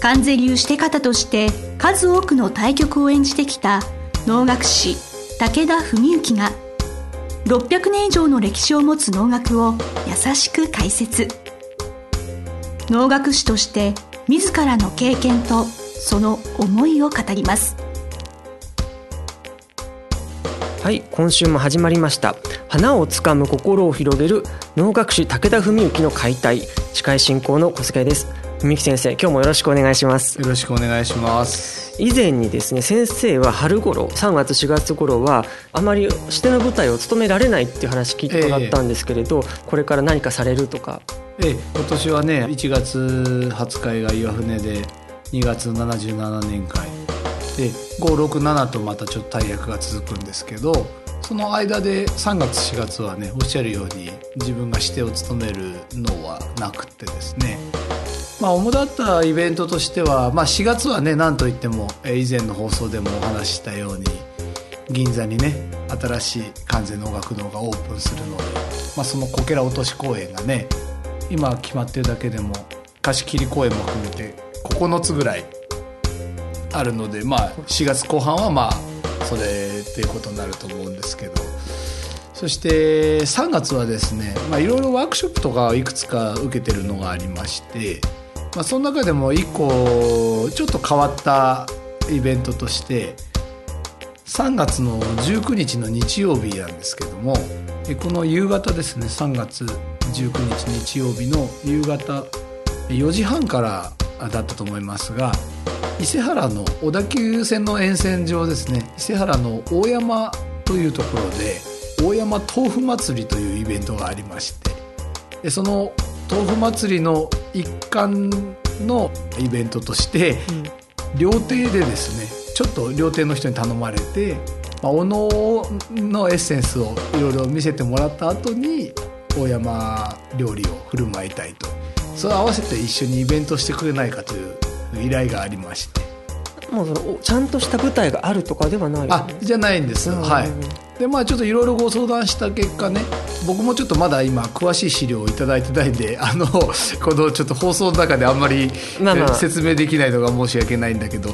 関税流して方として数多くの対局を演じてきた能楽師武田文幸が600年以上の歴史を持つ能楽を優しく解説。能楽師として自らの経験とその思いを語ります。はい今週も始まりました。花をつかむ心を広げる能楽師武田文幸の解体司会進行の小菅です。文幸先生今日もよろしくお願いします。よろしくお願いします。以前にですね先生は春頃3月4月頃はあまりしての舞台を務められないっていう話聞いてもらったんですけれど、えー、これから何かされるとか？ええ今年はね1月20日が岩船で2月77年会。で567とまたちょっと大役が続くんですけどその間で3月4月はねおっしゃるように自分が指定を務めるのはなくてですねまあ主だったイベントとしては、まあ、4月はね何といっても以前の放送でもお話ししたように銀座にね新しい完全能楽堂がオープンするので、まあ、そのこけら落とし公演がね今決まってるだけでも貸し切り公演も含めて9つぐらいあるのでまあ4月後半はまあそれっていうことになると思うんですけど。そして3月はですねいろいろワークショップとかいくつか受けてるのがありまして、まあ、その中でも1個ちょっと変わったイベントとして3月の19日の日曜日なんですけどもこの夕方ですね3月19日日曜日の夕方4時半からだったと思いますが伊勢原の小田急線の沿線上ですね伊勢原の大山というところで大山豆腐祭りというイベントがありましてでその豆腐祭りの一環のイベントとして、うん、料亭でですねちょっと料亭の人に頼まれて、まあ、おののエッセンスをいろいろ見せてもらった後に大山料理を振る舞いたいと。それ合わせて一緒にイベントしてくれないかという依頼がありまして。もうそのちゃんとした舞台があるとかではない、あじゃないんです、はい。でまあちょっといろいろご相談した結果ね僕もちょっとまだ今詳しい資料を頂いてないんであのこのちょっと放送の中であんまり、まあまあ、説明できないのが申し訳ないんだけど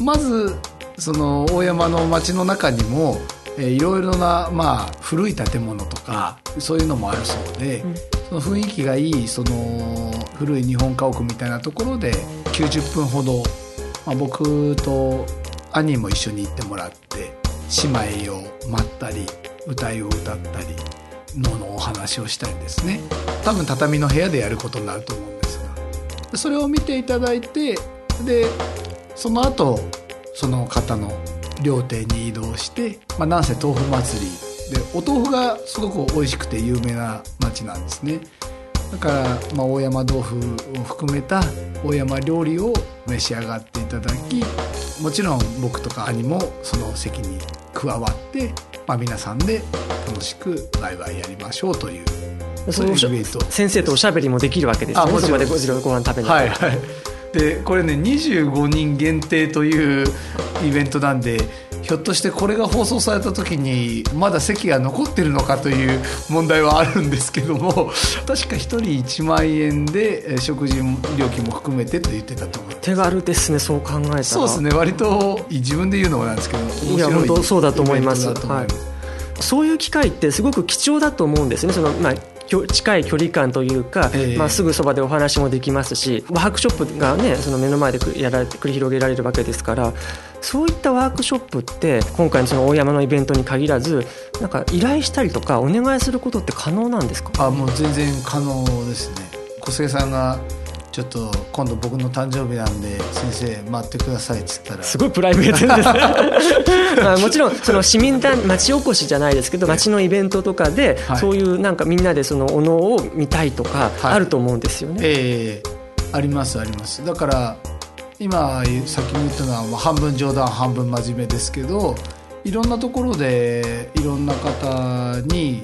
まずその大山の町の中にもいろいろな、まあ、古い建物とかそういうのもあるそうで、うん、その雰囲気がいいその古い日本家屋みたいなところで90分ほど、まあ、僕と兄も一緒に行ってもらって姉妹を待ったり歌いを歌ったりののお話をしたりですね。多分畳の部屋でやることになると思うんですが。それを見ていただいてでその後その方の料亭に移動して、まあ、なんせ豆腐祭り。でお豆腐がすごく美味しくて有名な町なんですね。だから、まあ、大山豆腐を含めた大山料理を召し上がっていただきもちろん僕とか兄もその席に加わって、まあ、皆さんで楽しくワイワイやりましょうというそういう先生とおしゃべりもできるわけです。ねそこでごご飯食べなはいはい。でこれね25人限定というイベントなんでひょっとしてこれが放送された時にまだ席が残ってるのかという問題はあるんですけども確か1人1万円で食事料金も含めてと言ってたと思う手軽ですねそう考えたら。そうですね割と自分で言うのもなんですけどいや本当そうだと思います。はい、そういう機会ってすごく貴重だと思うんですね。その、まあ近い距離感というか、えー、まあ、すぐそばでお話もできますしワークショップがねその目の前でやられて繰り広げられるわけですからそういったワークショップって今回のその大山のイベントに限らずなんか依頼したりとかお願いすることって可能なんですか？あもう全然可能ですね。小菅さんがちょっと今度僕の誕生日なんで先生待ってくださいっつったら。すごいプライベートですね。まあもちろんその市民団町おこしじゃないですけど町のイベントとかで、そういうなんかみんなでそのお能を見たいとかあると思うんですよね、はい、ええー、ありますあります。だから今先に言ったのはまあ半分冗談半分真面目ですけどいろんなところでいろんな方に、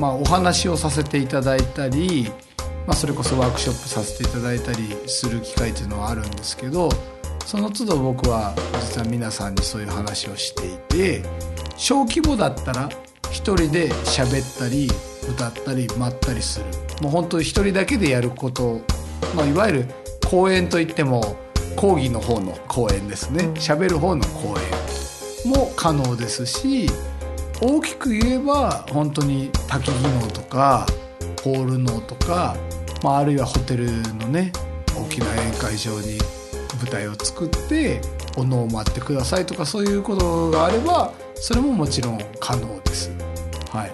まあ、お話をさせていただいたり、まあ、それこそワークショップさせていただいたりする機会というのはあるんですけどその都度僕は実は皆さんにそういう話をしていて小規模だったら一人で喋ったり歌ったり待ったりする。もう本当一人だけでやることまあ、いわゆる講演といっても講義の方の講演ですね。喋る方の講演も可能ですし大きく言えば本当に多機技能とかホール能とか、まあ、あるいはホテルのね大きな宴会場に舞台を作ってお能を待ってくださいとかそういうことがあればそれももちろん可能です。はい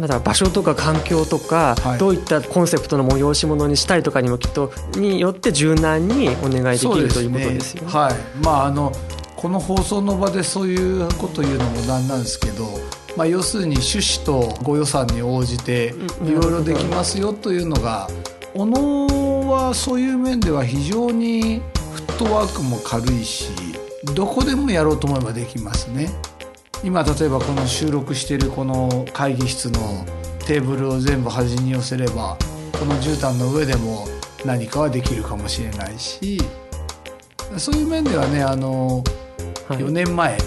だから場所とか環境とか、はい、どういったコンセプトの催し物にしたいとかにもきっとによって柔軟にお願いできる、ね、ということですよね。はいまああのこの放送の場でそういうこと言うのもなんなんですけど、まあ、要するに趣旨とご予算に応じていろいろできますよというのが小野はそういう面では非常にフットワークも軽いしどこでもやろうと思えばできますね。今例えばこの収録しているこの会議室のテーブルを全部端に寄せればこの絨毯の上でも何かはできるかもしれないしそういう面ではねあの、はい、4年前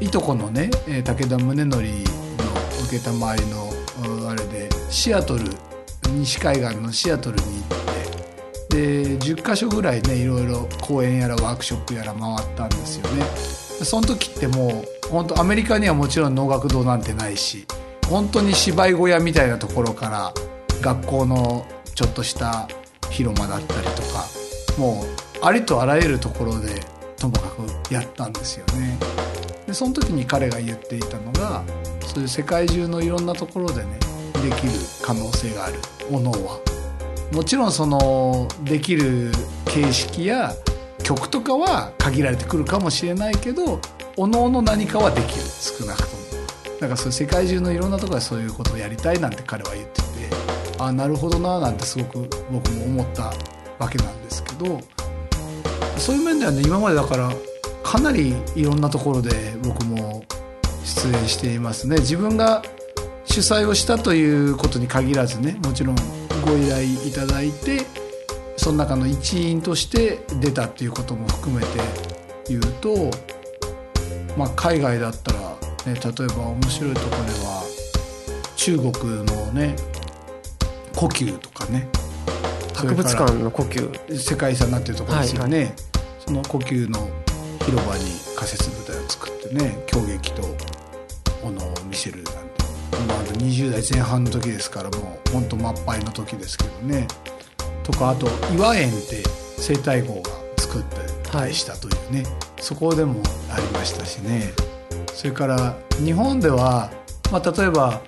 いとこのね武田宗則の承りのあれでシアトル西海岸のシアトルに行ってで10か所ぐらいねいろいろ講演やらワークショップやら回ったんですよね。その時ってもう本当アメリカにはもちろん能楽堂なんてないし本当に芝居小屋みたいなところから学校のちょっとした広間だったりとかもうありとあらゆるところでともかくやったんですよね。でその時に彼が言っていたのがそういう世界中のいろんなところでねできる可能性があるお能は。もちろんそのできる形式や曲とかは限られてくるかもしれないけどおのおの何かはできる少なくともだからそれ世界中のいろんなとこでそういうことをやりたいなんて彼は言っててああなるほどななんてすごく僕も思ったわけなんですけどそういう面ではね今までだからかなりいろんなところで僕も出演していますね。自分が主催をしたということに限らずねもちろんご依頼いただいてその中の一員として出たっていうことも含めて言うとまあ、海外だったら、ね、例えば面白いところでは中国のね故宮とかね。博物館の故宮世界遺産になってるところですよね、はいはい、その故宮の広場に仮設舞台を作ってね狂劇とものを見せるなんて、まあ、20代前半の時ですからもうほんと真っ灰の時ですけどね。とかあと岩園って生態号が作ったりしたというね、はい、そこでもありましたしね。それから日本では、まあ、例えば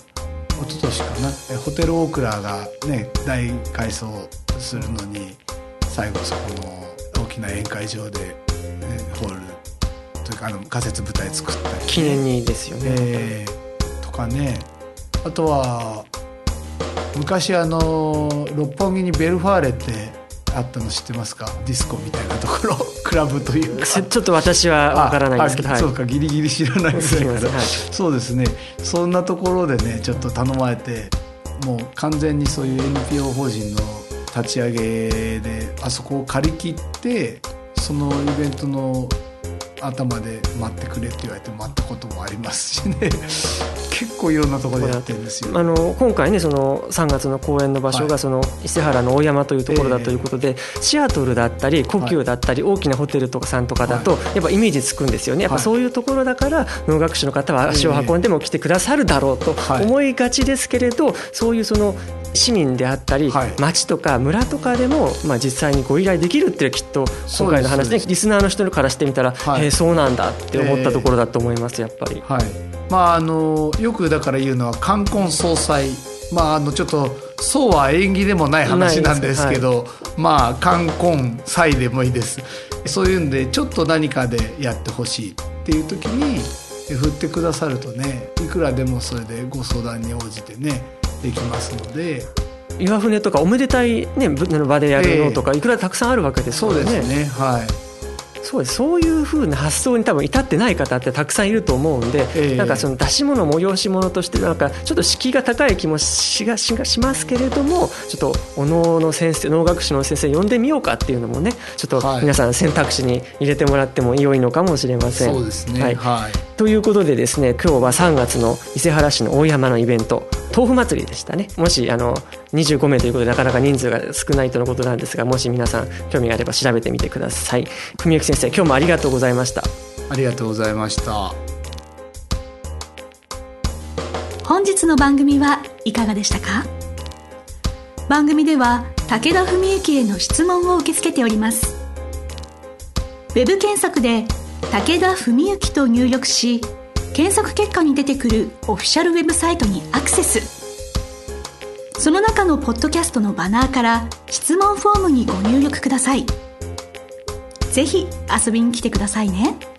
一昨年かなホテルオークラがね大改装するのに最後そこのきな宴会場で、ね、ホールというかあの仮設舞台作ったり、ね、記念にですよね、えー、とかね。あとは昔あの六本木にベルファーレってあったの知ってますか？ディスコみたいなところ。クラブというか。ちょっと私はわからないです。けど、はい、そうかギリギリ知らないですね、はい、そうですね。そんなところでねちょっと頼まれてもう完全にそういう NPO 法人の立ち上げであそこを借り切ってそのイベントの頭で待ってくれって言われて待ったこともありますしね。結構いろんなところでやってるんですよ。あの今回ねその3月の公演の場所がその伊勢原の大山というところだということで、えー、シアトルだったり故宮だったり、大きなホテルとかさんとかだと、やっぱイメージつくんですよね。やっぱそういうところだから能楽師の方は足を運んでも来てくださるだろうと思いがちですけれど、そういうその市民であったり、町とか村とかでも、まあ、実際にご依頼できるっていうきっと今回の話でリスナーの人からしてみたら、はい、えー、そうなんだって思ったところだと思いますやっぱり。はいまあ、あのよくだから言うのは冠婚葬祭。まあ、あのちょっとそうは縁起でもない話なんですけど、はい、まあ冠婚祭でもいいです。そういうんでちょっと何かでやってほしいっていう時に振ってくださるとねいくらでもそれでご相談に応じてねできますので。岩船とかおめでたい、ね、場でやるのとかいくらたくさんあるわけですからね。そうですね。はいそうです。そういうふうな発想に多分至ってない方ってたくさんいると思うんで、えー、なんかその出し物催し物としてなんかちょっと敷居が高い気もしがしがしますけれどもちょっとお能の先生能楽師の先生呼んでみようかっていうのもねちょっと皆さん選択肢に入れてもらっても良いのかもしれません。そうですね、はい、はい、ということでですね今日は3月の伊勢原市の大山のイベント豆腐祭りでしたね。もしあの25名ということでなかなか人数が少ないとのことなんですがもし皆さん興味があれば調べてみてください。文幸先生今日もありがとうございました。ありがとうございました。本日の番組はいかがでしたか？番組では武田文幸への質問を受け付けております。ウェブ検索で武田文幸と入力し検索結果に出てくるオフィシャルウェブサイトにアクセスその中のポッドキャストのバナーから質問フォームにご入力くださいぜひ遊びに来てくださいね。